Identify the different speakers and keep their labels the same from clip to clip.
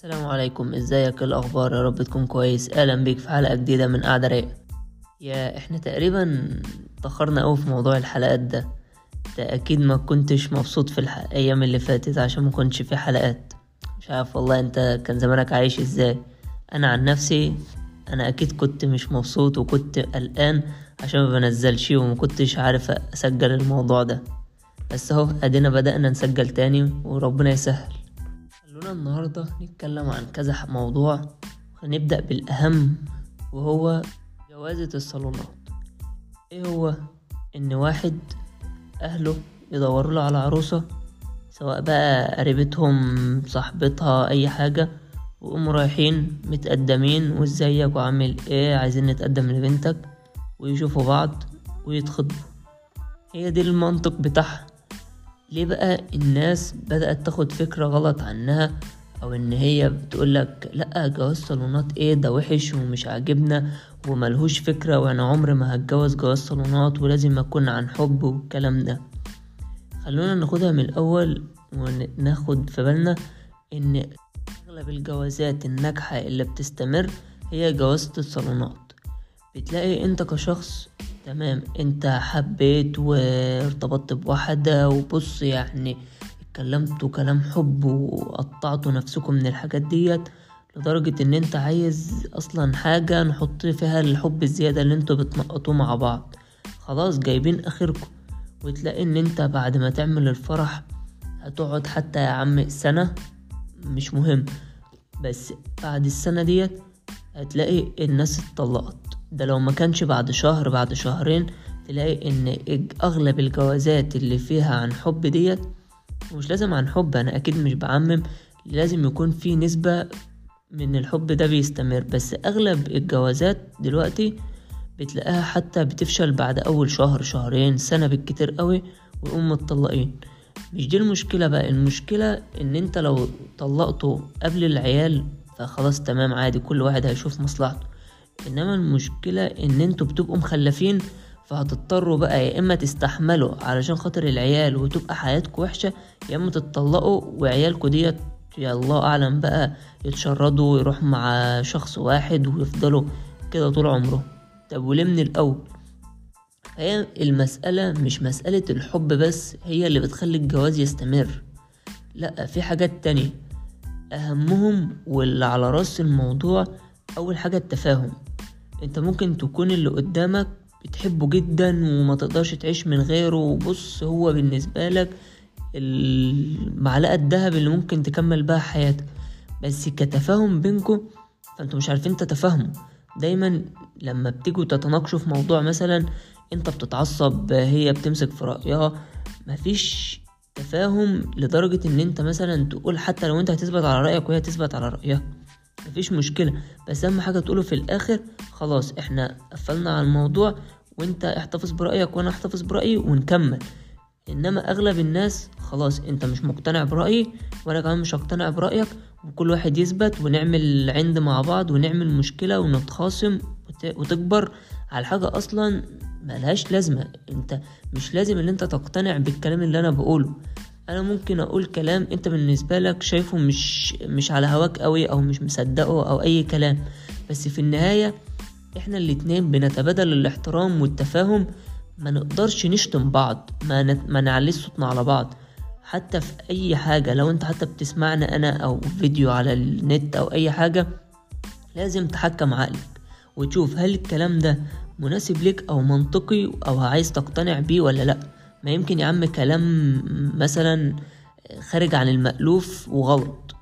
Speaker 1: السلام عليكم. ازيك؟ إيه الأخبار؟ يا رب تكون كويس. أهلا بيك في حلقة جديدة من قعده رايقة. يا إحنا تقريبا اتأخرنا قوي في موضوع الحلقات ده. أنت أكيد ما كنتش مبسوط في الأيام اللي فاتت عشان ما كنتش في حلقات. مش عارف والله أنت كان زمانك عايش إزاي. أنا عن نفسي أنا أكيد كنت مش مبسوط وكنت قلقان عشان ما بنزلش وما كنتش عارف أسجل الموضوع ده. بس أهو أدينا بدأنا نسجل تاني وربنا يسهل. خلونا النهاردة نتكلم عن كذا موضوع هنبدأ بالأهم وهو جوازة الصالونات. إيه هو؟ إن واحد أهله يدوروا له على عروسة سواء بقى قريبتهم صاحبتها أي حاجة وقوموا رايحين متقدمين وإزيك وعامل إيه عايزين نتقدم لبنتك ويشوفوا بعض ويتخطبوا. هي دي المنطق بتاعها. ليه بقى الناس بدأت تاخد فكرة غلط عنها؟ أو إن هي بتقولك لأ جواز صالونات إيه؟ ده وحش ومش عاجبنا وملهوش فكرة وأنا عمري ما هتجوز جواز صالونات ولازم أكون عن حب والكلام ده. خلونا ناخدها من الأول وناخد في بالنا إن أغلب الجوازات الناجحة اللي بتستمر هي جوازة الصالونات. بتلاقي أنت كشخص تمام. انت حبيت وارتبطت بواحدة وبص يعني اتكلمتوا كلام حب وقطعتوا نفسكم من الحاجات ديت لدرجة ان انت عايز أصلا حاجة نحط فيها الحب الزيادة اللي أنتوا بتنقطوه مع بعض. خلاص جايبين اخركم. وتلاقي ان انت بعد ما تعمل الفرح هتقعد حتى يا عم سنة مش مهم بس بعد السنة ديت هتلاقي الناس اتطلقت. ده لو ما كانش بعد شهر بعد شهرين تلاقي إن أغلب الجوازات اللي فيها عن حب ديت مش لازم عن حب أنا أكيد مش بعمم لازم يكون في نسبة من الحب ده بيستمر. بس أغلب الجوازات دلوقتي بتلاقيها حتى بتفشل بعد أول شهر شهرين سنة بالكتير قوي ويقوم متطلقين. مش دي المشكلة بقى المشكلة إن أنت لو طلقته قبل العيال فخلاص تمام عادي كل واحد هيشوف مصلحته. إنما المشكلة إن أنتوا بتبقوا مخلفين فهتضطروا بقى يا إما تستحملوا علشان خاطر العيال وتبقى حياتكم وحشة يا إما تتطلقوا وعيالكم ديت يا الله أعلم بقى يتشردوا ويروح مع شخص واحد ويفضلوا كده طول عمرهم طب وليه من الأول؟ هي المسألة مش مسألة الحب بس هي اللي بتخلي الجواز يستمر. لأ في حاجات تانية. أهمهم واللي على رأس الموضوع أول حاجة التفاهم. انت ممكن تكون اللي قدامك بتحبه جدا وما تقدرش تعيش من غيره. وبص هو بالنسبة لك المعلقة الدهب اللي ممكن تكمل بها حياتك. بس كتفاهم بينكم فانتوا مش عارفين تتفاهموا. دايما لما بتيجوا تتناقشوا في موضوع مثلا انت بتتعصب هي بتمسك في رأيها مفيش تفاهم لدرجة إن انت مثلا تقول حتى لو انت هتثبت على رأيك وهي تثبت على رأيها. مفيش مشكلة. بس أهم حاجة تقوله في الآخر خلاص إحنا قفلنا على الموضوع وأنت احتفظ برأيك وأنا احتفظ برأيي ونكمل. إنما أغلب الناس خلاص أنت مش مقتنع برأيي وأنا كمان مش هقتنع برأيك وكل واحد يثبت ونعمل عند مع بعض ونعمل مشكلة ونتخاصم وتكبر على حاجة أصلا ملهاش لازمة. أنت مش لازم ان أنت تقتنع بالكلام اللي أنا بقوله. أنا ممكن أقول كلام أنت بالنسبة لك شايفه مش مش على هواك قوي أو مش مصدقه أو أي كلام. بس في النهاية إحنا الاتنين بنتبادل الاحترام والتفاهم. ما نقدرش نشتم بعض ما, ن... ما نعليش صوتنا على بعض. حتى في أي حاجة لو أنت حتى بتسمعنا أنا أو فيديو على النت أو أي حاجة لازم تحكم عقلك وتشوف هل الكلام ده مناسب لك أو منطقي أو عايز تقتنع بيه ولا لأ. ما يمكن يا عم كلام مثلا خارج عن المألوف وغلط.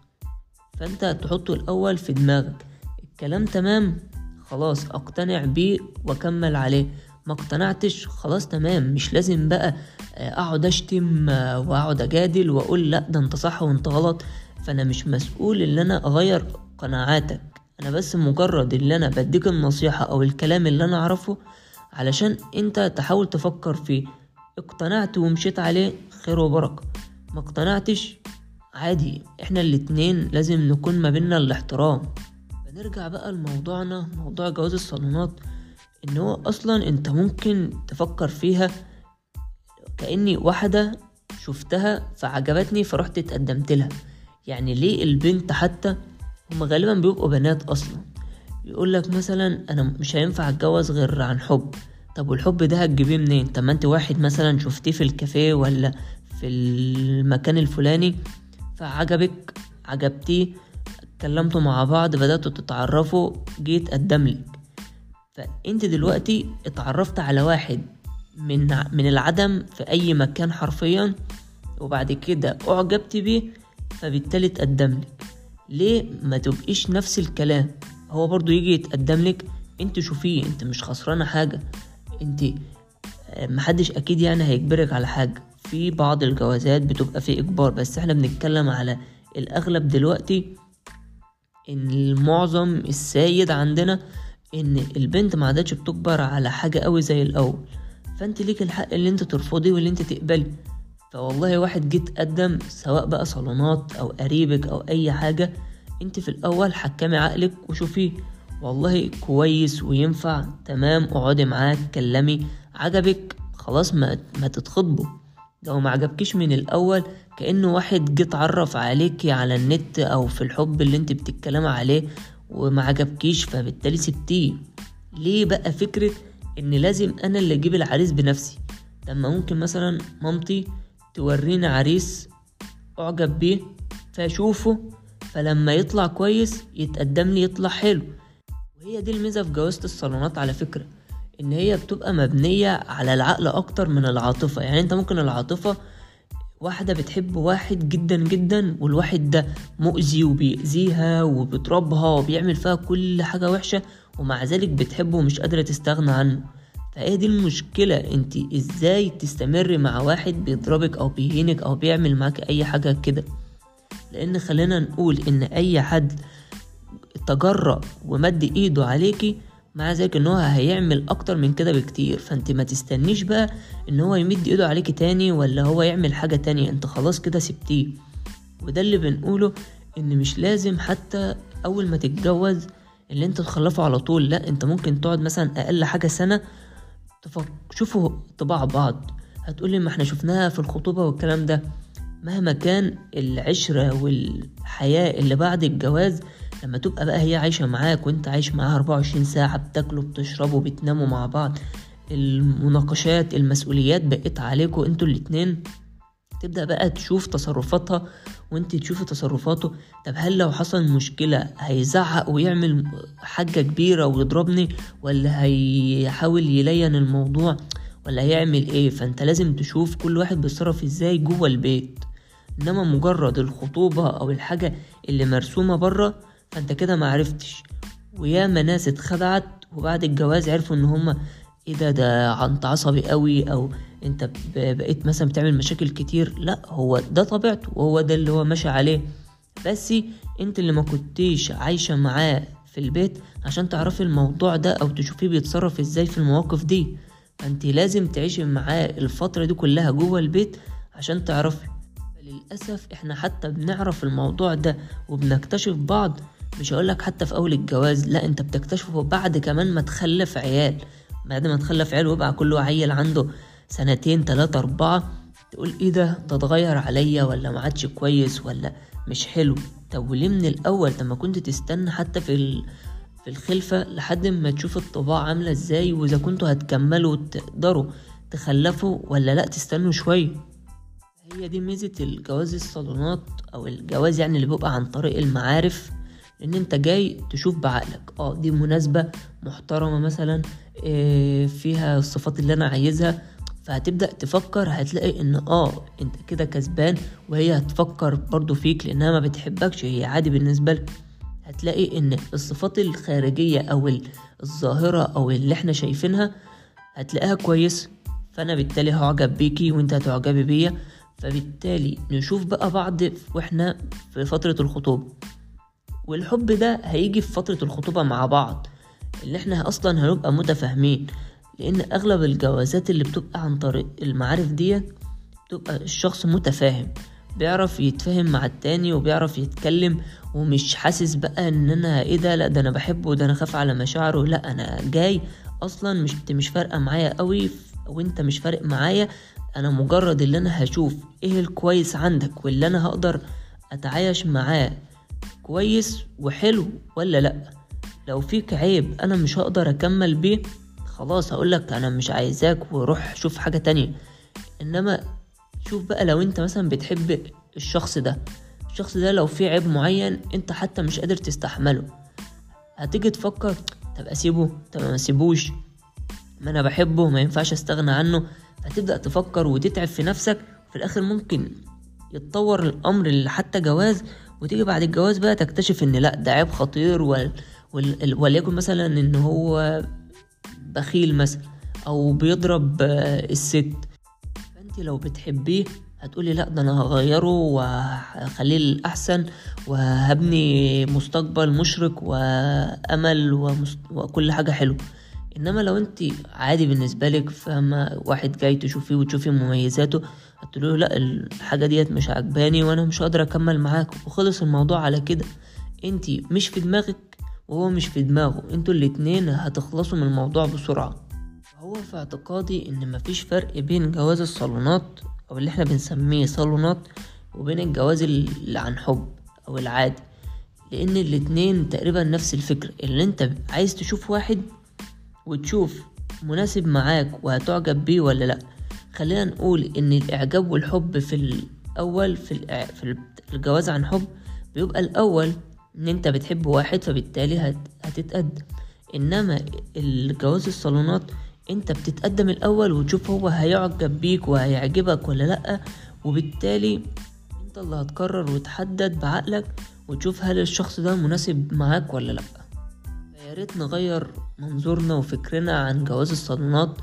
Speaker 1: فأنت تحطه الأول في دماغك. الكلام تمام خلاص أقتنع بيه وأكمل عليه. ما اقتنعتش خلاص تمام. مش لازم بقى أقعد أشتم وأقعد أجادل وأقول لا ده أنت صح وأنت غلط. فأنا مش مسؤول إن أنا أغير قناعاتك. أنا بس مجرد اللي أنا بديك النصيحة أو الكلام اللي أنا أعرفه علشان أنت تحاول تفكر فيه. اقتنعت ومشيت عليه خير وبركة. ما اقتنعتش عادي. إحنا الاتنين لازم نكون ما بينا الاحترام. فنرجع بقى لموضوعنا موضوع جواز الصالونات إن هو أصلا أنت ممكن تفكر فيها كأني واحدة شفتها فعجبتني فرحت اتقدمت لها. يعني ليه البنت حتى هما غالبا بيبقوا بنات أصلا. يقول لك مثلا أنا مش هينفع أتجوز غير عن حب. طب والحب ده هتجيبيه منين؟ طب ما انت واحد مثلا شفتيه في الكافيه ولا في المكان الفلاني فعجبك عجبتيه اتكلمتوا مع بعض بدأتوا تتعرفوا جيت قدم لك. فأنت دلوقتي اتعرفت على واحد من من العدم في أي مكان حرفيا وبعد كده أعجبت بيه فبالتالي اتقدم لك. ليه ما تبقيش نفس الكلام؟ هو برضو يجي يتقدم لك انت شوفيه انت مش خسرانة حاجة. انت محدش أكيد يعني هيجبرك على حاجة. في بعض الجوازات بتبقى في اجبار بس إحنا بنتكلم على الاغلب دلوقتي ان المعظم السيد عندنا ان البنت ما عادتش بتجبر على حاجة قوي زي الأول. فانت ليك الحق اللي انت ترفضي واللي انت تقبلي. فوالله واحد جيت قدم سواء بقى صالونات أو قريبك أو أي حاجة انت في الأول حكمي عقلك وشوفيه والله كويس وينفع تمام اقعدي معاه اتكلمي عجبك خلاص ما, ما تتخطبوا. لو ما عجبكيش من الأول كأنه واحد جه اتعرف عليكي على النت أو في الحب اللي انت بتتكلمي عليه وما عجبكيش فبالتالي سبتيه. ليه بقى فكرة إن لازم أنا اللي أجيب العريس بنفسي؟ لما ممكن مثلا مامتي توريني عريس أعجب بيه فأشوفه فلما يطلع كويس يتقدم لي يطلع حلو. وهي دي الميزة في جوازة الصالونات على فكرة إن هي بتبقى مبنية على العقل أكتر من العاطفة. يعني أنت ممكن العاطفة واحدة بتحب واحد جدا جدا والواحد ده مؤذي وبيأذيها وبيضربها وبيعمل فيها كل حاجة وحشة ومع ذلك بتحبه ومش قادرة تستغنى عنه. فهي دي المشكلة. أنت إزاي تستمر مع واحد بيضربك أو بيهينك أو بيعمل معاك أي حاجة كده؟ لأن خلينا نقول إن أي حد تجرأ ومد إيده عليكي مع ذلك إن هو هيعمل أكتر من كده بكتير. فأنت ما تستنيش بقى إن هو يمد إيده عليكي تاني ولا هو يعمل حاجة تانية. أنت خلاص كده سبتيه. وده اللي بنقوله إن مش لازم حتى أول ما تتجوز اللي أنت تخلفه على طول. لا أنت ممكن تقعد مثلا أقل حاجة سنة تفك... شوفوا طباع بعض. هتقولي ما إحنا شفناها في الخطوبة والكلام ده. مهما كان العشرة والحياة اللي بعد الجواز لما تبقى بقى هي عايشة معاك وانت عايش معاها 24 ساعة بتاكلوا بتشربوا بتناموا مع بعض المناقشات المسؤوليات بقت عليكوا أنتوا الاتنين. تبدأ بقى تشوف تصرفاتها وانت تشوفي تصرفاته. طب هل لو حصل مشكلة هيزعق ويعمل حاجة كبيرة ويضربني ولا هيحاول يلين الموضوع ولا هيعمل إيه؟ فانت لازم تشوف كل واحد بيتصرف إزاي جوه البيت. انما مجرد الخطوبة أو الحاجة اللي مرسومة بره فانت كده معرفتش وياما ناس اتخدعت وبعد الجواز عرفوا ان هما إيه ده ده انت عصبي قوي أو انت بقيت مثلا بتعمل مشاكل كتير. لا هو ده طبيعته وهو ده اللي هو ماشي عليه. بس انت اللي ما كنتيش عايشة معاه في البيت عشان تعرفي الموضوع ده أو تشوفيه بيتصرف إزاي في المواقف دي. فانت لازم تعيشي معاه الفترة دي كلها جوه البيت عشان تعرفي. للأسف إحنا حتى بنعرف الموضوع ده وبنكتشف بعض مش هقولك حتى في أول الجواز لا أنت بتكتشفه بعد كمان ما تخلف عيال. بعد ما تخلف عيال ويبقى كله عيل عنده سنتين تلاتة أربعة تقول إيه ده؟ ده اتغير عليا ولا ما عادش كويس ولا مش حلو. طب وليه من الأول؟ طب ما كنت تستنى حتى في ال... في الخلفة لحد ما تشوف الطباع عاملة إزاي وإذا كنتوا هتكملوا تقدروا تخلفوا ولا لا تستنوا شوية. هي دي ميزة الجواز الصالونات أو الجواز يعني اللي بيبقى عن طريق المعارف. ان انت جاي تشوف بعقلك. آه دي مناسبة محترمة مثلا إيه فيها الصفات اللي أنا عايزها. فهتبدأ تفكر هتلاقي ان آه انت كده كسبان وهي هتفكر برضو فيك لانها ما بتحبكش هي عادي بالنسبة لك. هتلاقي ان الصفات الخارجية أو الظاهرة أو اللي إحنا شايفينها هتلاقيها كويس. فانا بالتالي هعجب بيكي وانت هتعجبي بيا. فبالتالي نشوف بقى بعض وإحنا في فترة الخطوبة. والحب ده هيجي في فترة الخطوبة مع بعض اللي إحنا أصلا هنبقى متفاهمين لأن أغلب الجوازات اللي بتبقى عن طريق المعارف دي بتبقى الشخص متفاهم بيعرف يتفاهم مع التاني وبيعرف يتكلم ومش حاسس بقى إن أنا إيه ده لأ ده أنا بحبه ده أنا خاف على مشاعره لأ أنا جاي أصلا مش مش فارقة معايا قوي وأنت مش فارق معايا أنا مجرد اللي أنا هشوف إيه الكويس عندك واللي أنا هقدر أتعايش معاه. كويس وحلو ولا لأ؟ لو فيك عيب أنا مش هقدر أكمل بيه خلاص هقولك أنا مش عايزاك وروح شوف حاجة تانية. إنما شوف بقى لو أنت مثلا بتحب الشخص ده. الشخص ده لو فيه عيب معين أنت حتى مش قادر تستحمله. هتيجي تفكر طب أسيبه؟ طب ما أسيبوش. ما أنا بحبه ما ينفعش أستغنى عنه. هتبدأ تفكر وتتعب في نفسك. في الآخر ممكن يتطور الأمر لحتى جواز وتيجي بعد الجواز بقى تكتشف إن لأ ده عيب خطير. وليكن مثلا إن هو بخيل مثلا أو بيضرب الست فأنت لو بتحبيه هتقولي لأ ده أنا هغيره وهخليه الأحسن وهبني مستقبل مشرق وأمل ومست... وكل حاجة حلوة إنما لو أنت عادي بالنسبة لك فاهمة واحد جاي تشوفيه وتشوفي مميزاته هتقولي له لا الحاجة ديت مش عجباني وأنا مش هقدر أكمل معاك. وخلص الموضوع على كده. انت مش في دماغك وهو مش في دماغه. أنتوا الاتنين هتخلصوا من الموضوع بسرعة. هو في اعتقادي إن مفيش فرق بين جواز الصالونات أو اللي إحنا بنسميه صالونات وبين الجواز اللي عن حب أو العادي. لأن الاتنين تقريبا نفس الفكرة. اللي أنت عايز تشوف واحد وتشوف مناسب معاك وهتعجب بيه ولا لأ. خلينا نقول إن الإعجاب والحب في الأول في, في الجواز عن حب بيبقى الأول إن أنت بتحب واحد فبالتالي هت... هتتقدم. إنما الجواز الصالونات أنت بتتقدم الأول وتشوف هو هيعجب بيك وهيعجبك ولا لأ وبالتالي أنت اللي هتقرر وتحدد بعقلك وتشوف هل الشخص ده مناسب معاك ولا لأ. فياريت نغير منظورنا وفكرنا عن جواز الصالونات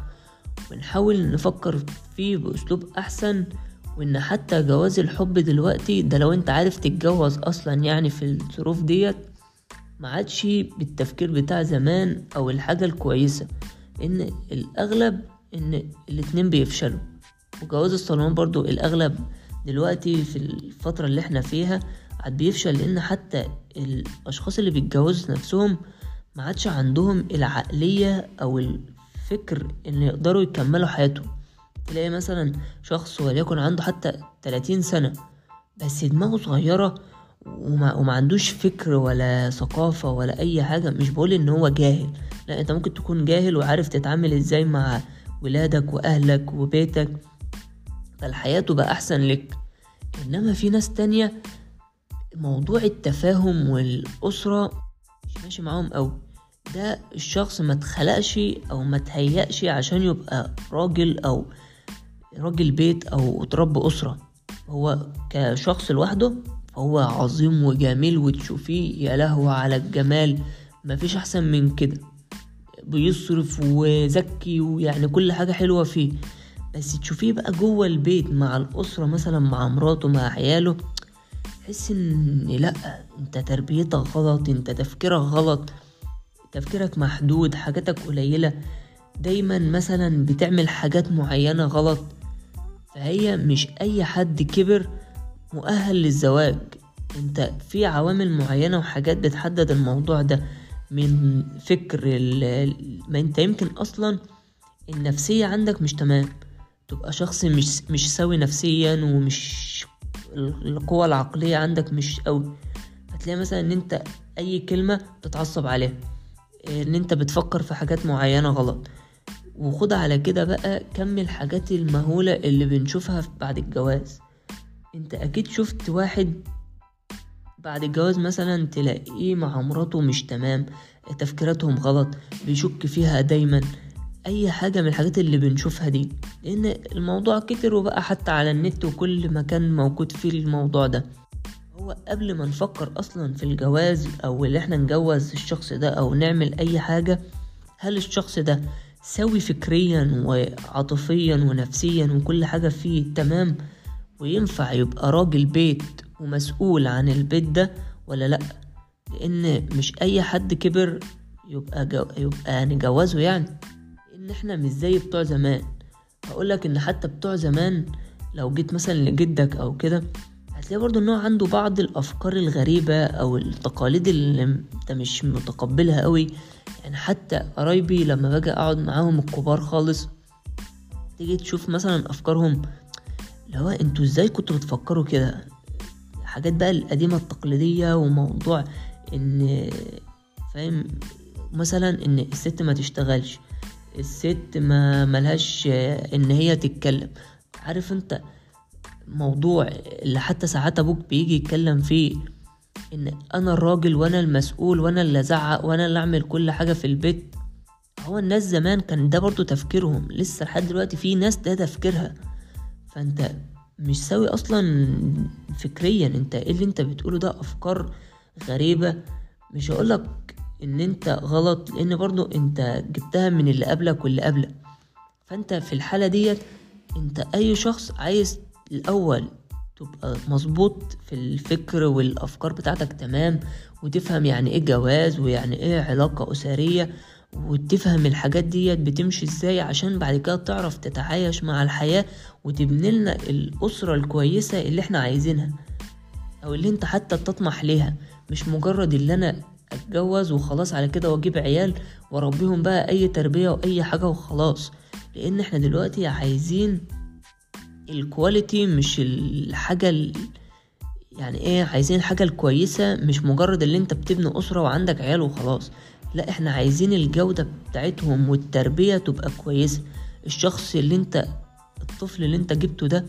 Speaker 1: ونحاول نفكر فيه بأسلوب أحسن وإن حتى جواز الحب دلوقتي ده لو أنت عارف تتجوز أصلا يعني في الظروف ديت ما عادش بالتفكير بتاع زمان أو الحاجة الكويسة إن الأغلب إن الاتنين بيفشلوا. وجواز الصالون برضو الأغلب دلوقتي في الفترة اللي إحنا فيها عاد بيفشل لأن حتى الأشخاص اللي بيتجوزوا نفسهم ما عادش عندهم العقلية أو الفكر ان يقدروا يكملوا حياتهم. تلاقي مثلا شخص وليكن عنده حتى 30 سنة بس دماغه صغيرة وما, وما عندوش فكر ولا ثقافة ولا أي حاجة. مش بقول إن هو جاهل لا أنت ممكن تكون جاهل وعارف تتعامل إزاي مع ولادك وأهلك وبيتك. فالحياة تبقى أحسن لك. إنما في ناس تانية موضوع التفاهم والأسرة مش ماشي معاهم أوي. ده الشخص ما اتخلقش أو ما تهيأش عشان يبقى راجل أو راجل بيت أو اتربى أسرة. هو كشخص لوحده فهو عظيم وجميل وتشوفيه يا لهوي على الجمال. مفيش أحسن من كده. بيصرف وذكي ويعني كل حاجة حلوة فيه. بس تشوفيه بقى جوه البيت مع الأسرة مثلا مع مراته مع عياله تحس إن لأ أنت تربيتك غلط أنت تفكيرك غلط. تفكيرك محدود حاجاتك قليلة دايما مثلا بتعمل حاجات معينة غلط فهي مش أي حد كبر مؤهل للزواج. أنت في عوامل معينة وحاجات بتحدد الموضوع ده. من فكر ما أنت يمكن أصلا النفسية عندك مش تمام. تبقى شخص مش مش سوي نفسيا ومش القوة العقلية عندك مش قوي هتلاقي مثلا إن أنت أي كلمة بتتعصب عليها. إن أنت بتفكر في حاجات معينة غلط. وخد على كده بقى كم الحاجات المهولة اللي بنشوفها بعد الجواز. أنت أكيد شفت واحد بعد الجواز مثلا تلاقيه مع مراته مش تمام تفكيراتهم غلط بيشك فيها دايما. أي حاجة من الحاجات اللي بنشوفها دي. لأن الموضوع كتر وبقى حتى على النت وكل مكان موجود فيه الموضوع ده. هو قبل ما نفكر أصلا في الجواز أو اللي إحنا نجوز الشخص ده أو نعمل أي حاجة هل الشخص ده سوي فكريا وعاطفيا ونفسيا وكل حاجة فيه تمام وينفع يبقى راجل بيت ومسؤول عن البيت ده ولا لأ؟ لأن مش أي حد كبر يبقى جو... يبقى نجوزه يعني. لأن إحنا مش زي بتوع زمان. هقولك إن حتى بتوع زمان لو جيت مثلا لجدك أو كده هتلاقي برضه إن هو عنده بعض الأفكار الغريبة أو التقاليد اللي أنت مش متقبلها قوي. يعني حتى قرايبي لما باجي أقعد معاهم الكبار خالص تيجي تشوف مثلا أفكارهم اللي هو أنتوا إزاي كنتوا بتفكروا كده؟ الحاجات بقى القديمة التقليدية وموضوع إن فاهم؟ مثلا إن الست ما تشتغلش الست ما ملهاش إن هي تتكلم. عارف أنت موضوع اللي حتى ساعات أبوك بيجي يتكلم فيه إن أنا الراجل وأنا المسؤول وأنا اللي أزعق وأنا اللي أعمل كل حاجة في البيت. هو الناس زمان كان ده برضو تفكيرهم لسه لحد دلوقتي في ناس ده تفكيرها. فأنت مش سوي أصلا فكريا أنت إيه اللي أنت بتقوله ده؟ أفكار غريبة. مش هقولك إن أنت غلط لأن برضو أنت جبتها من اللي قبلك واللي قبلك. فأنت في الحالة ديت أنت أي شخص عايز الأول تبقى مظبوط في الفكر والأفكار بتاعتك تمام؟ وتفهم يعني إيه جواز ويعني إيه علاقة أسرية وتفهم الحاجات ديت بتمشي إزاي عشان بعد كده تعرف تتعايش مع الحياة وتبني لنا الأسرة الكويسة اللي إحنا عايزينها أو اللي أنت حتى تطمح ليها. مش مجرد اللي أنا أتجوز وخلاص على كده وأجيب عيال وأربيهم بقى أي تربية وأي حاجة وخلاص لأن إحنا دلوقتي عايزين الكواليتي مش الحاجة ال... يعني إيه عايزين الحاجة الكويسة مش مجرد اللي أنت بتبني أسرة وعندك عيال وخلاص. لا إحنا عايزين الجودة بتاعتهم والتربية تبقى كويسة. الشخص اللي أنت الطفل اللي أنت جبته ده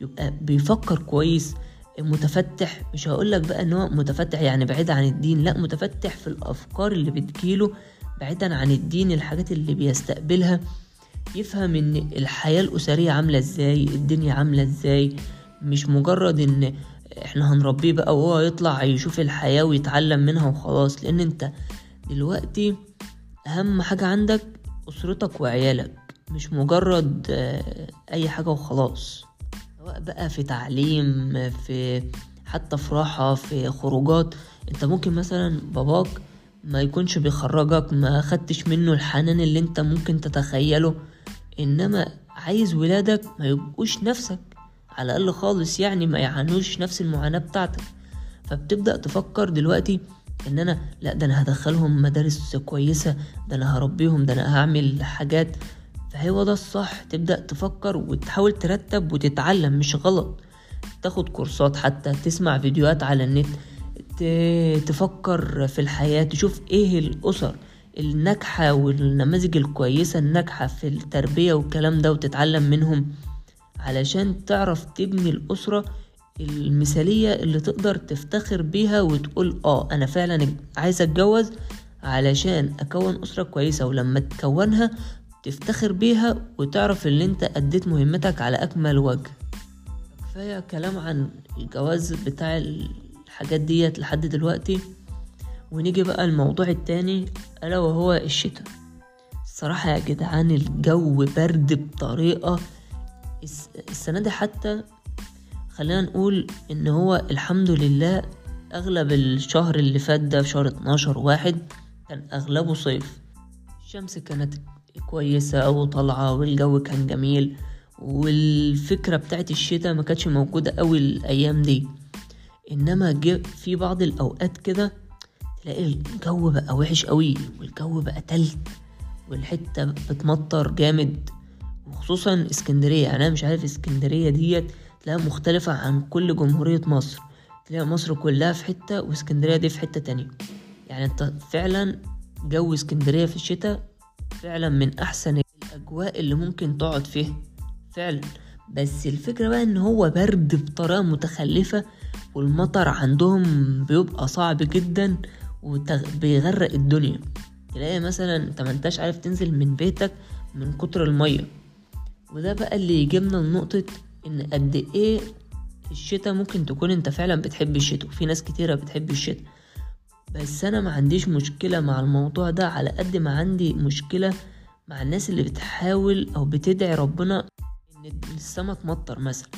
Speaker 1: يبقى بيفكر كويس متفتح. مش هقولك بقى إن هو متفتح يعني بعيد عن الدين لا متفتح في الأفكار اللي بتجيله بعيدا عن الدين الحاجات اللي بيستقبلها. يفهم إن الحياة الأسرية عاملة إزاي الدنيا عاملة إزاي. مش مجرد إن إحنا هنربيه بقى وهو يطلع يشوف الحياة ويتعلم منها وخلاص. لأن أنت دلوقتي أهم حاجة عندك أسرتك وعيالك مش مجرد أي حاجة وخلاص. سواء بقى في تعليم في حتى في راحة في خروجات. أنت ممكن مثلا باباك ما يكونش بيخرجك ما خدتش منه الحنان اللي أنت ممكن تتخيله. إنما عايز ولادك ما يبقوش نفسك على الأقل خالص يعني ما يعانوش نفس المعاناة بتاعتك. فبتبدأ تفكر دلوقتي إن أنا لأ ده أنا هدخلهم مدارس كويسة ده أنا هربيهم ده أنا هعمل حاجات. فهو ده الصح تبدأ تفكر وتحاول ترتب وتتعلم مش غلط. تاخد كورسات حتى تسمع فيديوهات على النت تفكر في الحياة تشوف إيه الأسر. الناجحة والنماذج الكويسة الناجحة في التربية والكلام ده وتتعلم منهم علشان تعرف تبني الأسرة المثالية اللي تقدر تفتخر بيها وتقول آه أنا فعلا عايز أتجوز علشان أكون أسرة كويسة ولما تكونها تفتخر بيها وتعرف ان أنت أديت مهمتك على أكمل وجه. كفاية كلام عن الجواز بتاع الحاجات ديت لحد دلوقتي. ونيجي بقى الموضوع التاني ألا وهو الشتاء. الصراحة يا جدعان الجو برد بطريقة السنة دي حتى خلينا نقول إن هو الحمد لله أغلب الشهر اللي فات ده شهر 12 واحد كان أغلبه صيف. الشمس كانت كويسة وطالعة والجو كان جميل والفكرة بتاعت الشتاء ما كانتش موجودة قوي الأيام دي. إنما جه في بعض الأوقات كده تلاقي الجو بقى وحش قوي والجو بقى تلج والحتة بتمطر جامد وخصوصا اسكندرية. يعني أنا مش عارف اسكندرية ديت تلاقيها مختلفة عن كل جمهورية مصر. تلاقي مصر كلها في حتة واسكندرية دي في حتة تانية. يعني أنت فعلا جو اسكندرية في الشتاء فعلا من أحسن الأجواء اللي ممكن تقعد فيها فعلا. بس الفكرة بقى إن هو برد بطريقة متخلفة والمطر عندهم بيبقى صعب جدا وبيغرق الدنيا. تلاقي مثلا انت منتش عارف تنزل من بيتك من كتر المية. وده بقى اللي يجيبنا لنقطة إن قد إيه الشتاء ممكن تكون أنت فعلا بتحب الشتاء وفي ناس كتيرة بتحب الشتاء. بس أنا ما عنديش مشكلة مع الموضوع ده على قد ما عندي مشكلة مع الناس اللي بتحاول أو بتدعي ربنا إن السما تمطر مثلا.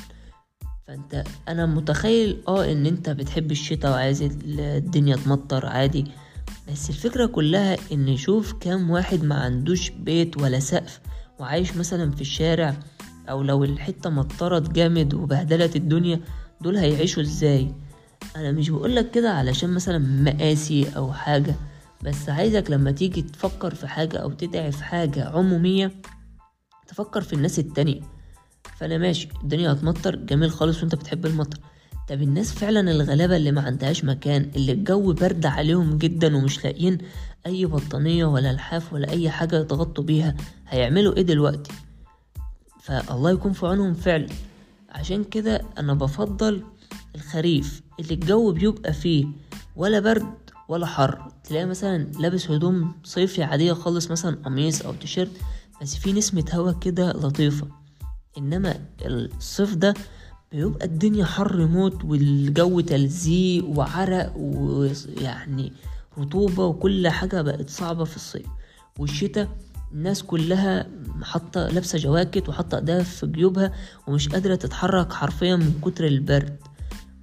Speaker 1: فانت أنا متخيل آه ان انت بتحب الشتاء وعايز الدنيا تمطر عادي بس الفكرة كلها ان شوف كام واحد ما عندوش بيت ولا سقف وعايش مثلا في الشارع أو لو الحتة مطرت جامد وبهدلت الدنيا دول هيعيشوا إزاي؟ أنا مش بقولك كده علشان مثلا مقاسي أو حاجة بس عايزك لما تيجي تفكر في حاجة أو تدعي في حاجة عمومية تفكر في الناس التانية. فانا ماشي. الدنيا هتمطر. جميل خالص وانت بتحب المطر. طب الناس فعلا الغلابة اللي ما عندهاش مكان اللي الجو برد عليهم جدا ومش لاقيين أي بطانية ولا لحاف ولا أي حاجة يتغطوا بيها هيعملوا إيه دلوقتي؟ فالله يكون في عونهم فعلا. عشان كده أنا بفضل الخريف اللي الجو بيبقى فيه ولا برد ولا حر. تلاقي مثلا لابس هدوم صيفي عادية خالص مثلا قميص أو تيشيرت بس في نسمة هوا كده لطيفة. إنما الصيف ده بيبقى الدنيا حر موت والجو تلزيق وعرق ويعني رطوبة وكل حاجة بقت صعبة في الصيف. والشتاء الناس كلها حاطة لابسة جواكت وحاطة ايديها في جيوبها ومش قادرة تتحرك حرفيا من كتر البرد.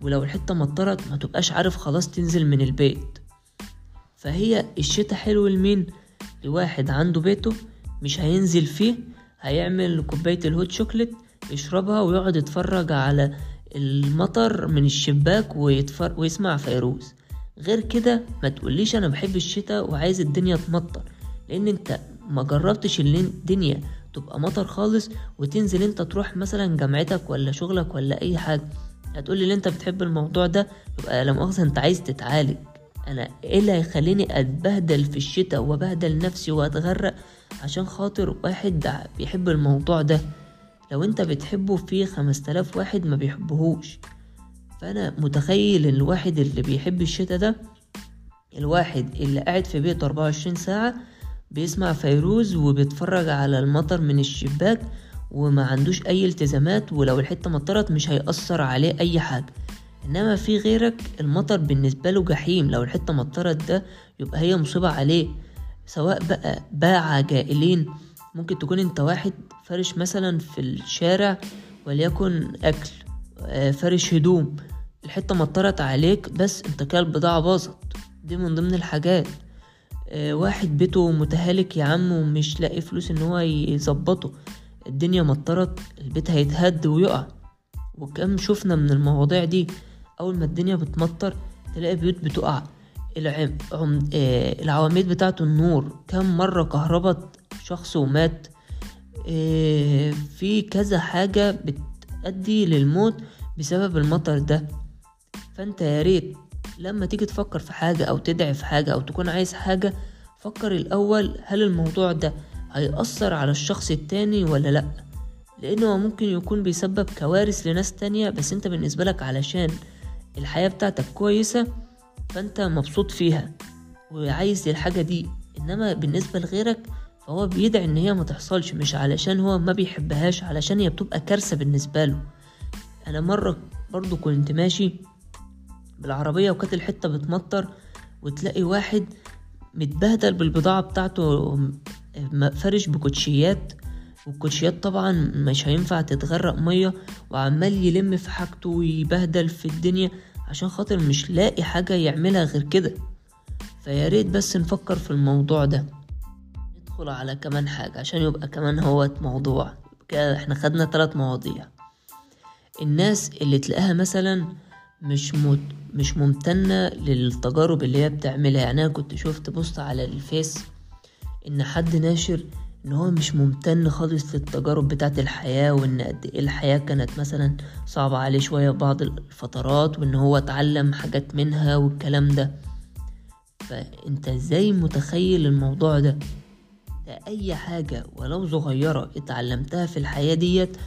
Speaker 1: ولو الحتة مطرت ما تبقاش عارف خلاص تنزل من البيت. فهي الشتاء حلو لمين؟ لواحد عنده بيته مش هينزل فيه هيعمل كوباية الهوت شوكليت يشربها ويقعد يتفرج على المطر من الشباك ويتفر... ويسمع فيروز. غير كده ما تقوليش أنا بحب الشتاء وعايز الدنيا تمطر لأن أنت ما جربتش إن الدنيا تبقى مطر خالص وتنزل أنت تروح مثلا جامعتك ولا شغلك ولا أي حاجة. هتقولي ان أنت بتحب الموضوع ده؟ يبقى لا مؤاخذة أنت عايز تتعالج. أنا إيه اللي هيخليني أتبهدل في الشتاء وأبهدل نفسي وأتغرق عشان خاطر واحد بيحب الموضوع ده. لو انت بتحبه في خمس تلاف واحد ما بيحبهوش. فأنا متخيل الواحد اللي بيحب الشتاء ده الواحد اللي قاعد في بيته 24 ساعة بيسمع فيروز وبيتفرج على المطر من الشباك وما عندوش أي التزامات ولو الحتة مطرت مش هيأثر عليه أي حاجة. إنما في غيرك المطر بالنسبة له جحيم. لو الحتة مطرت ده يبقى هي مصيبة عليه. سواء بقى باع جائلين ممكن تكون انت واحد فرش مثلا في الشارع وليكن أكل آه، فرش هدوم الحتة مطرت عليك بس انت كده البضاعة باظت. دي من ضمن الحاجات. آه، واحد بيته متهالك يا عم ومش لاقي فلوس ان هو يظبطه. الدنيا مطرت البيت هيتهد ويقع. وكم شفنا من المواضيع دي. أول ما الدنيا بتمطر تلاقي بيوت بتقع. العم... آه، العواميد بتاعة النور. كم مرة كهربت شخص ومات؟ آه، في كذا حاجة بتأدي للموت بسبب المطر ده. فأنت يا ريت لما تيجي تفكر في حاجة أو تدعي في حاجة أو تكون عايز حاجة فكر الأول هل الموضوع ده هيأثر على الشخص التاني ولا لأ؟ لأنه ممكن يكون بيسبب كوارث لناس تانية بس أنت بالنسبة لك علشان الحياة بتاعتك كويسة فانت مبسوط فيها وعايز الحاجة دي إنما بالنسبة لغيرك فهو بيدعي إن هي ما تحصلش مش علشان هو ما بيحبهاش علشان هي بتبقى كارثة بالنسبة له. أنا مرة برضو كنت ماشي بالعربية وكانت الحتة بتمطر وتلاقي واحد متبهدل بالبضاعة بتاعته فرش بكوتشيات والكوتشيات طبعا مش هينفع تتغرق مية وعمال يلم في حاجته ويبهدل في الدنيا. عشان خاطر مش لاقي حاجة يعملها غير كده. فيا ريت بس نفكر في الموضوع ده. ندخل على كمان حاجة عشان يبقى كمان هو موضوع. كده إحنا خدنا ثلاث مواضيع. الناس اللي تلاقيها مثلا مش مت... مش ممتنة للتجارب اللي هي بتعملها. يعني أنا كنت شفت post على الفيس إن حد ناشر إن هو مش ممتن خالص للتجارب بتاعت الحياة وإن قد إيه الحياة كانت مثلا صعبة عليه شوية بعض الفترات وإن هو اتعلم حاجات منها والكلام ده. فأنت إزاي متخيل الموضوع ده؟ ده أي حاجة ولو صغيرة اتعلمتها في الحياة ديت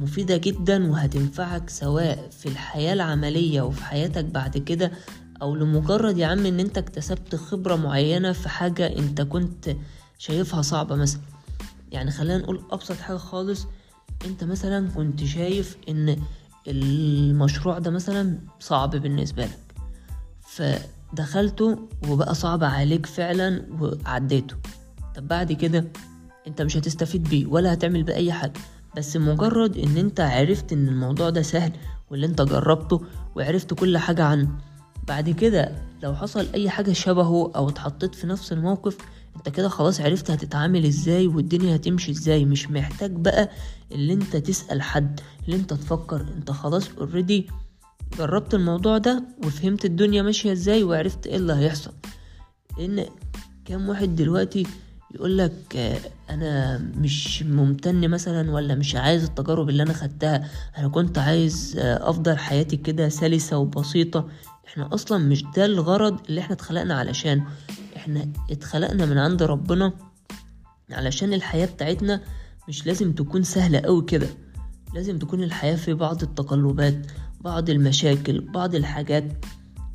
Speaker 1: مفيدة جدا وهتنفعك سواء في الحياة العملية وفي حياتك بعد كده أو لمجرد يا عم إن أنت اكتسبت خبرة معينة في حاجة أنت كنت شايفها صعبة مثلا. يعني خلينا نقول أبسط حاجة خالص أنت مثلا كنت شايف إن المشروع ده مثلا صعب بالنسبة لك فدخلته وبقى صعب عليك فعلا وعديته. طب بعد كده أنت مش هتستفيد بيه ولا هتعمل بيه اي حاجة بس مجرد إن أنت عرفت إن الموضوع ده سهل واللي أنت جربته وعرفت كل حاجة عنه. بعد كده لو حصل أي حاجة شبهه أو اتحطيت في نفس الموقف انت كده خلاص عرفت هتتعامل إزاي والدنيا هتمشي إزاي. مش محتاج بقى اللي انت تسأل حد اللي انت تفكر. انت خلاص اوريدي جربت الموضوع ده وفهمت الدنيا ماشية إزاي وعرفت إيه اللي هيحصل. لأن كام واحد دلوقتي يقولك آه، أنا مش ممتن مثلا ولا مش عايز التجارب اللي أنا خدتها. أنا كنت عايز آه، أفضل حياتي كده سلسة وبسيطة. إحنا أصلا مش ده الغرض اللي إحنا اتخلقنا علشان. إحنا اتخلقنا من عند ربنا علشان الحياة بتاعتنا مش لازم تكون سهلة قوي كده. لازم تكون الحياة في بعض التقلبات بعض المشاكل بعض الحاجات.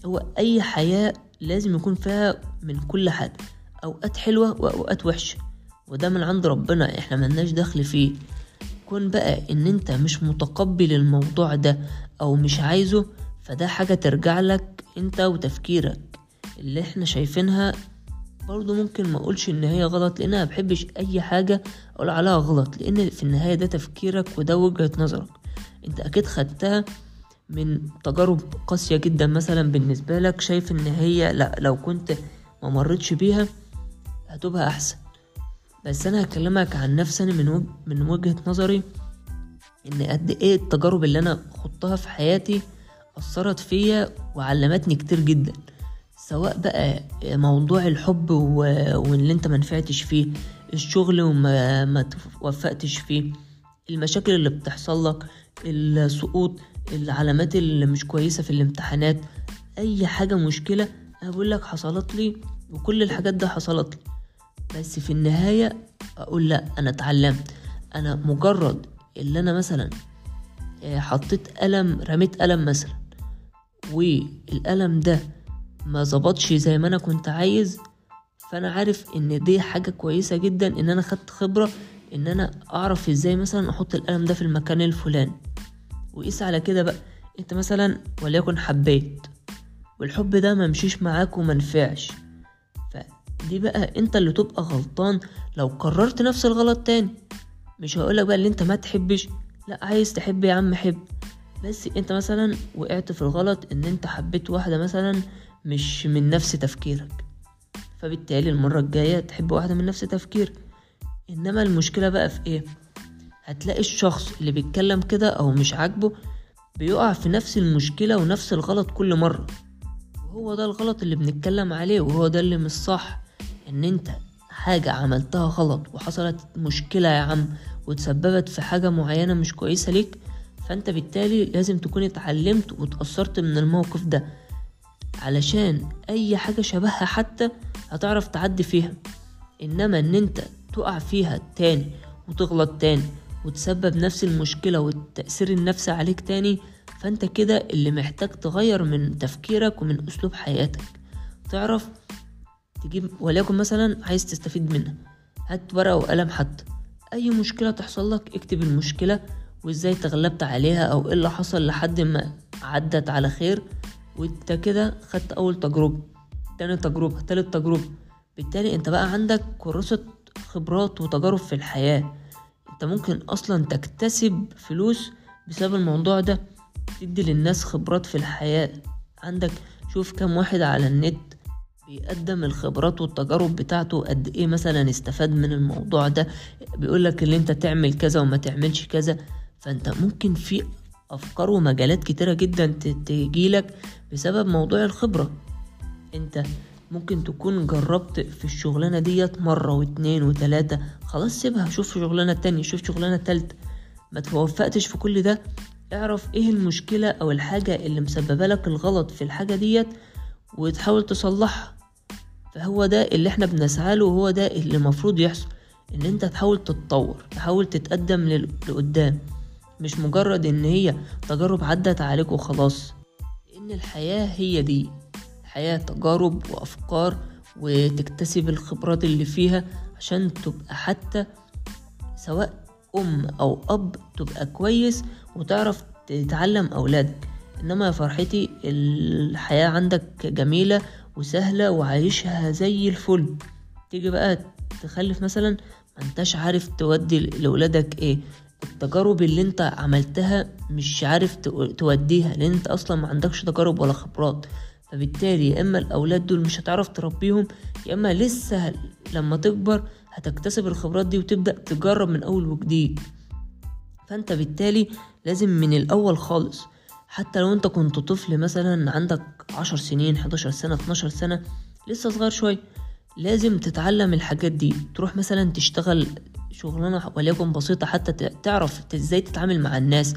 Speaker 1: هو أي حياة لازم يكون فيها من كل حاجة أوقات حلوة وأوقات وحشة وده من عند ربنا إحنا ملناش دخل فيه. كون بقى إن أنت مش متقبل الموضوع ده أو مش عايزه فده حاجة ترجع لك أنت وتفكيرك. اللي إحنا شايفينها برضو ممكن ما أقولش إن هي غلط لأن أنا بحبش أي حاجة أقول عليها غلط لأن في النهاية ده تفكيرك وده وجهة نظرك. أنت أكيد خدتها من تجارب قاسية جدا مثلا بالنسبة لك شايف إن هي لأ لو كنت ما مرتش بيها هتبقى أحسن. بس أنا هكلمك عن نفسي أنا من, وج... من وجهة نظري إن قد إيه التجارب اللي أنا خضتها في حياتي أثرت فيا وعلمتني كتير جدا. سواء بقى موضوع الحب و... واللي انت منفعتش فيه الشغل وما ما توفقتش فيه المشاكل اللي بتحصل لك السقوط العلامات اللي مش كويسة في الامتحانات أي حاجة مشكلة أقول لك حصلت لي وكل الحاجات ده حصلت لي. بس في النهاية أقول لأ أنا اتعلمت. أنا مجرد اللي أنا مثلا آه، حطيت قلم رميت قلم مثلا والقلم ده ما ظبطش زي ما أنا كنت عايز فأنا عارف إن دي حاجة كويسة جدا إن أنا خدت خبرة إن أنا أعرف إزاي مثلا أحط القلم ده في المكان الفلاني. وقيس على كده بقى أنت مثلا وليكن حبيت والحب ده ما مشيش معاك وما نفعش فدي بقى أنت اللي تبقى غلطان لو قررت نفس الغلط تاني. مش هقولك بقى اللي أنت ما تحبش لا عايز تحب يا عم حب. بس أنت مثلا وقعت في الغلط إن أنت حبيت واحدة مثلا مش من نفس تفكيرك. فبالتالي المرة الجاية تحب واحدة من نفس تفكيرك. إنما المشكلة بقى في إيه؟ هتلاقي الشخص اللي بيتكلم كده أو مش عاجبه بيقع في نفس المشكلة ونفس الغلط كل مرة. وهو ده الغلط اللي بنتكلم عليه وهو ده اللي مش صح. إن أنت حاجة عملتها غلط وحصلت مشكلة يا عم وتسببت في حاجة معينة مش كويسة ليك فأنت بالتالي لازم تكون اتعلمت وتأثرت من الموقف ده. علشان أي حاجة شبهها حتى هتعرف تعدي فيها. إنما إن أنت تقع فيها تاني وتغلط تاني وتسبب نفس المشكلة والتأثير النفسي عليك تاني فأنت كده اللي محتاج تغير من تفكيرك ومن أسلوب حياتك. تعرف تجيب وليكن مثلا عايز تستفيد منها. هات ورقة وقلم حتى. أي مشكلة تحصل لك اكتب المشكلة وإزاي تغلبت عليها أو إيه اللي حصل لحد ما عدت على خير. وانت كده خدت أول تجربة تاني تجربة تالت تجربة. بالتالي انت بقى عندك كراسة خبرات وتجارب في الحياة. انت ممكن أصلا تكتسب فلوس بسبب الموضوع ده تدي للناس خبرات في الحياة. عندك شوف كم واحد على النت بيقدم الخبرات والتجارب بتاعته قد إيه مثلا استفاد من الموضوع ده. بيقولك اللي انت تعمل كذا وما تعملش كذا. فانت ممكن في أفكار ومجالات كتيرة جدا تجيلك بسبب موضوع الخبرة. أنت ممكن تكون جربت في الشغلانة ديت مرة واتنين وتلاتة خلاص سيبها شوف شغلانة تانية شوف شغلانة تالتة. ما توفقتش في كل ده. اعرف إيه المشكلة أو الحاجة اللي مسببة لك الغلط في الحاجة ديت وتحاول تصلحها. فهو ده اللي إحنا بنسعى له وهو ده اللي المفروض يحصل إن أنت تحاول تتطور تحاول تتقدم لقدام. مش مجرد إن هي تجارب عدت عليك وخلاص لأن الحياة هي دي. الحياة تجارب وأفكار وتكتسب الخبرات اللي فيها عشان تبقى حتى سواء أم أو أب تبقى كويس وتعرف تعلم أولادك. إنما يا فرحتي الحياة عندك جميلة وسهلة وعايشها زي الفل. تيجي بقى تخلف مثلا ما أنتش عارف تودي لولادك إيه؟ التجارب اللي انت عملتها مش عارف توديها لأن انت أصلا ما عندكش تجارب ولا خبرات. فبالتالي يا إما الأولاد دول مش هتعرف تربيهم يا إما لسه لما تكبر هتكتسب الخبرات دي وتبدأ تجرب من أول وجديد. فأنت بالتالي لازم من الأول خالص حتى لو أنت كنت طفل مثلا عندك عشر سنين حداشر سنة اتناشر سنة لسه صغير شوية لازم تتعلم الحاجات دي. تروح مثلا تشتغل شغلانة وليكن بسيطة حتى تعرف إزاي تتعامل مع الناس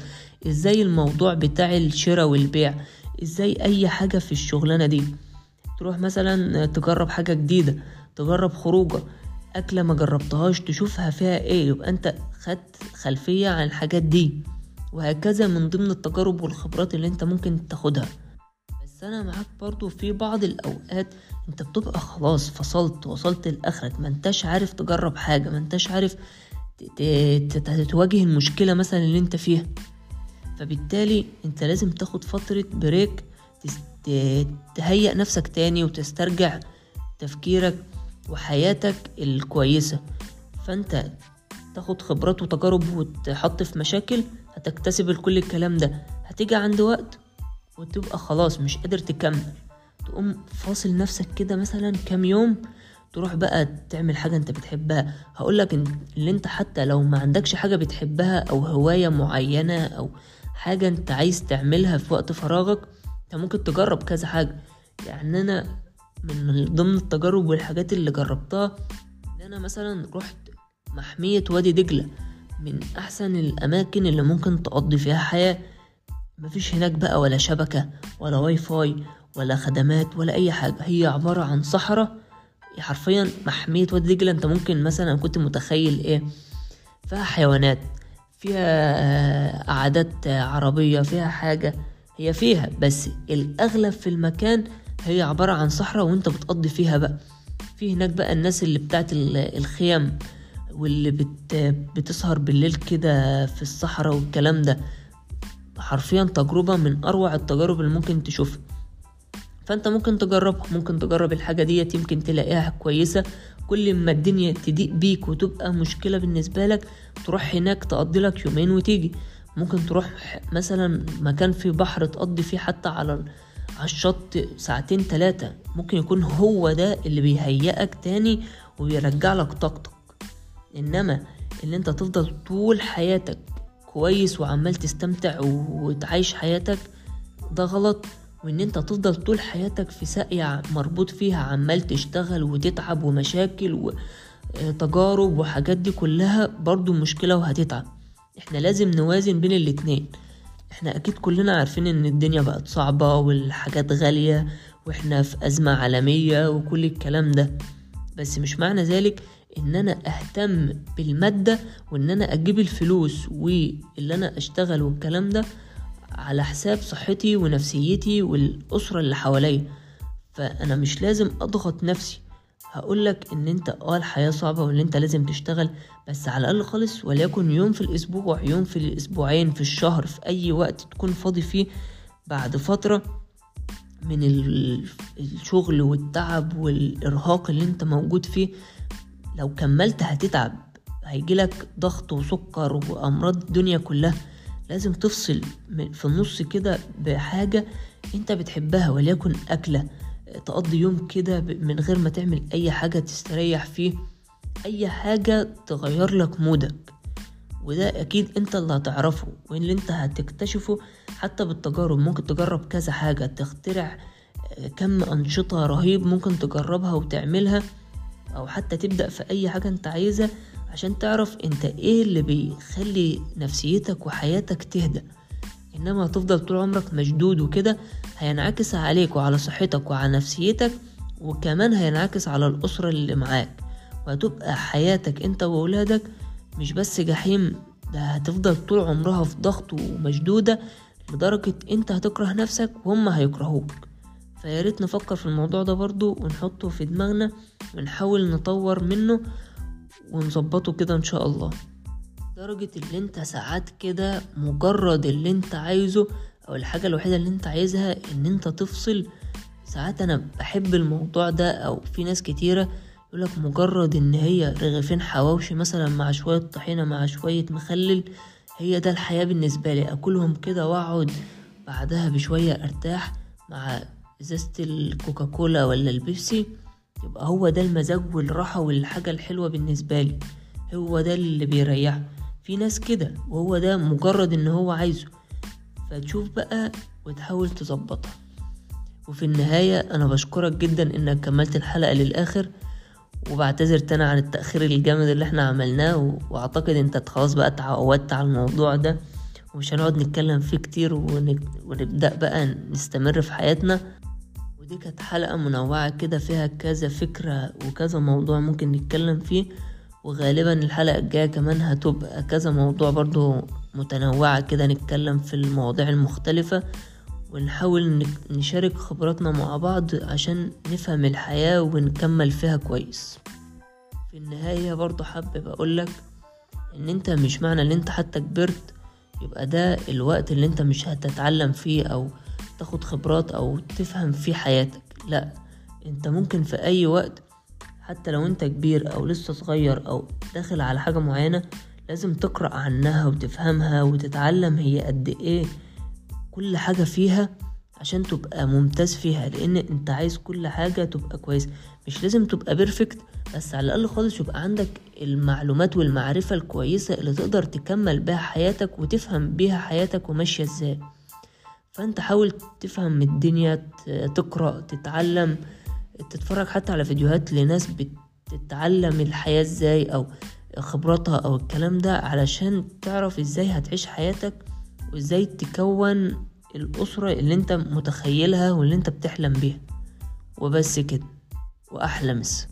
Speaker 1: إزاي الموضوع بتاع الشراء والبيع إزاي أي حاجة في الشغلانة دي. تروح مثلا تجرب حاجة جديدة تجرب خروجة أكلة ما جربتهاش تشوفها فيها إيه يبقى أنت خدت خلفية عن الحاجات دي. وهكذا من ضمن التجارب والخبرات اللي أنت ممكن تاخدها. بس أنا معاك برضو في بعض الأوقات أنت بتبقى خلاص فصلت وصلت لاخرك ما أنتش عارف تجرب حاجة ما أنتش عارف تواجه المشكلة مثلا اللي أنت فيها. فبالتالي أنت لازم تاخد فترة بريك تهيئ نفسك تاني وتسترجع تفكيرك وحياتك الكويسة. فأنت تاخد خبرات وتجارب وتحط في مشاكل هتكتسب كل الكلام ده. هتيجي عند وقت وتبقى خلاص مش قادر تكمل. تقوم فاصل نفسك كده مثلا كام يوم تروح بقى تعمل حاجة أنت بتحبها. هقولك اللي أنت حتى لو ما عندكش حاجة بتحبها أو هواية معينة أو حاجة أنت عايز تعملها في وقت فراغك أنت ممكن تجرب كذا حاجة. يعني أنا من ضمن التجارب والحاجات اللي جربتها إن أنا مثلا رحت محمية وادي دجلة. من أحسن الأماكن اللي ممكن تقضي فيها حياة. مفيش هناك بقى ولا شبكة ولا واي فاي ولا خدمات ولا أي حاجة. هي عبارة عن صحراء حرفيا محمية وادي دجلة أنت ممكن مثلا كنت متخيل إيه؟ فيها حيوانات فيها قعدات عربية فيها حاجة هي فيها. بس الأغلب في المكان هي عبارة عن صحراء وأنت بتقضي فيها بقى. في هناك بقى الناس اللي بتاعت الخيام واللي بت بتسهر بالليل كده في الصحراء والكلام ده. حرفيا تجربة من أروع التجارب اللي ممكن تشوفها. فأنت ممكن تجربها ممكن تجرب الحاجة ديت يمكن تلاقيها كويسة. كل ما الدنيا تضيق بيك وتبقى مشكلة بالنسبة لك تروح هناك تقضي لك يومين وتيجي. ممكن تروح مثلا مكان فيه بحر تقضي فيه حتى على الشط ساعتين تلاتة. ممكن يكون هو ده اللي بيهيئك تاني وبيرجع لك طاقتك. إنما ان أنت تفضل طول حياتك كويس وعمال تستمتع وتعيش حياتك ده غلط. وإن أنت تفضل طول حياتك في ساقية مربوط فيها عمال تشتغل وتتعب ومشاكل وتجارب وحاجات دي كلها برضو مشكلة وهتتعب. إحنا لازم نوازن بين الاتنين. إحنا أكيد كلنا عارفين إن الدنيا بقت صعبة والحاجات غالية وإحنا في أزمة عالمية وكل الكلام ده. بس مش معنى ذلك إن أنا أهتم بالمادة وإن أنا أجيب الفلوس واللي أنا أشتغل والكلام ده على حساب صحتي ونفسيتي والأسرة اللي حواليا. فأنا مش لازم أضغط نفسي. هقولك إن أنت آه الحياة صعبة وإن أنت لازم تشتغل بس على الأقل خالص وليكن يوم في الأسبوع يوم في الأسبوعين في الشهر في أي وقت تكون فاضي فيه بعد فترة من الشغل والتعب والإرهاق اللي أنت موجود فيه. لو كملت هتتعب. هيجيلك ضغط وسكر وأمراض الدنيا كلها. لازم تفصل في النص كده بحاجة أنت بتحبها وليكن أكلة. تقضي يوم كده من غير ما تعمل أي حاجة تستريح فيه. أي حاجة تغير لك مودك. وده أكيد أنت اللي هتعرفه واللي أنت هتكتشفه حتى بالتجارب. ممكن تجرب كذا حاجة تخترع كم أنشطة رهيب ممكن تجربها وتعملها. أو حتى تبدأ في أي حاجة أنت عايزها عشان تعرف أنت إيه اللي بيخلي نفسيتك وحياتك تهدأ. إنما هتفضل طول عمرك مشدود وكده هينعكس عليك وعلى صحتك وعلى نفسيتك وكمان هينعكس على الأسرة اللي معاك. وهتبقى حياتك أنت وولادك مش بس جحيم ده هتفضل طول عمرها في ضغط ومشدودة لدرجة أنت هتكره نفسك وهم هيكرهوك. فياريت نفكر في الموضوع ده برضو ونحطه في دماغنا ونحاول نطور منه ونظبطه كده إن شاء الله. درجة اللي أنت ساعات كده مجرد اللي أنت عايزه أو الحاجة الوحيدة اللي أنت عايزها إن أنت تفصل. ساعات أنا بحب الموضوع ده أو في ناس كتيرة يقولك مجرد إن هي رغيفين حواوشي مثلا مع شوية طحينة مع شوية مخلل هي ده الحياة بالنسبة لي. أكلهم كده وأقعد بعدها بشوية أرتاح مع ازازة الكوكاكولا ولا البيبسي يبقى هو ده المزاج والراحة والحاجة الحلوة بالنسبة لي. هو ده اللي بيريح في ناس كده وهو ده مجرد إن هو عايزه. فتشوف بقى وتحاول تظبطها. وفي النهاية أنا بشكرك جدا إنك كملت الحلقة للآخر وبعتذر تاني عن التأخير الجامد اللي إحنا عملناه وأعتقد إنت خلاص بقى اتعودت على الموضوع ده ومش هنقعد نتكلم فيه كتير ونبدأ بقى نستمر في حياتنا. ودي كانت حلقة منوعة كده فيها كذا فكرة وكذا موضوع ممكن نتكلم فيه وغالبا الحلقة الجاية كمان هتبقى كذا موضوع برضو متنوعة كده نتكلم في المواضيع المختلفة ونحاول نشارك خبراتنا مع بعض عشان نفهم الحياة ونكمل فيها كويس. في النهاية برضو حابب أقولك إن أنت مش معنى إن أنت حتى كبرت يبقى ده الوقت اللي أنت مش هتتعلم فيه أو تاخد خبرات أو تفهم فيه حياتك. لأ أنت ممكن في أي وقت حتى لو أنت كبير أو لسه صغير أو داخل على حاجة معينة لازم تقرأ عنها وتفهمها وتتعلم هي قد إيه كل حاجة فيها عشان تبقى ممتاز فيها لأن أنت عايز كل حاجة تبقى كويس. مش لازم تبقى بيرفكت بس على الأقل خالص يبقى عندك المعلومات والمعرفة الكويسة اللي تقدر تكمل بيها حياتك وتفهم بيها حياتك وماشية إزاي. فأنت حاول تفهم الدنيا تقرأ تتعلم تتفرج حتى على فيديوهات لناس بتتعلم الحياة إزاي أو خبراتها أو الكلام ده علشان تعرف إزاي هتعيش حياتك وإزاي تكون الأسرة اللي أنت متخيلها واللي أنت بتحلم بيها. وبس كده وأحلى مسا.